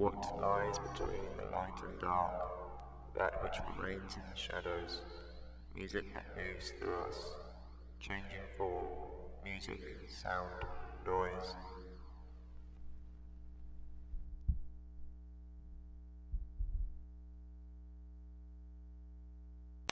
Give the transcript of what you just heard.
What lies between the light and dark? That which remains in the shadows. Music that moves through us, changing form, music, sound, noise,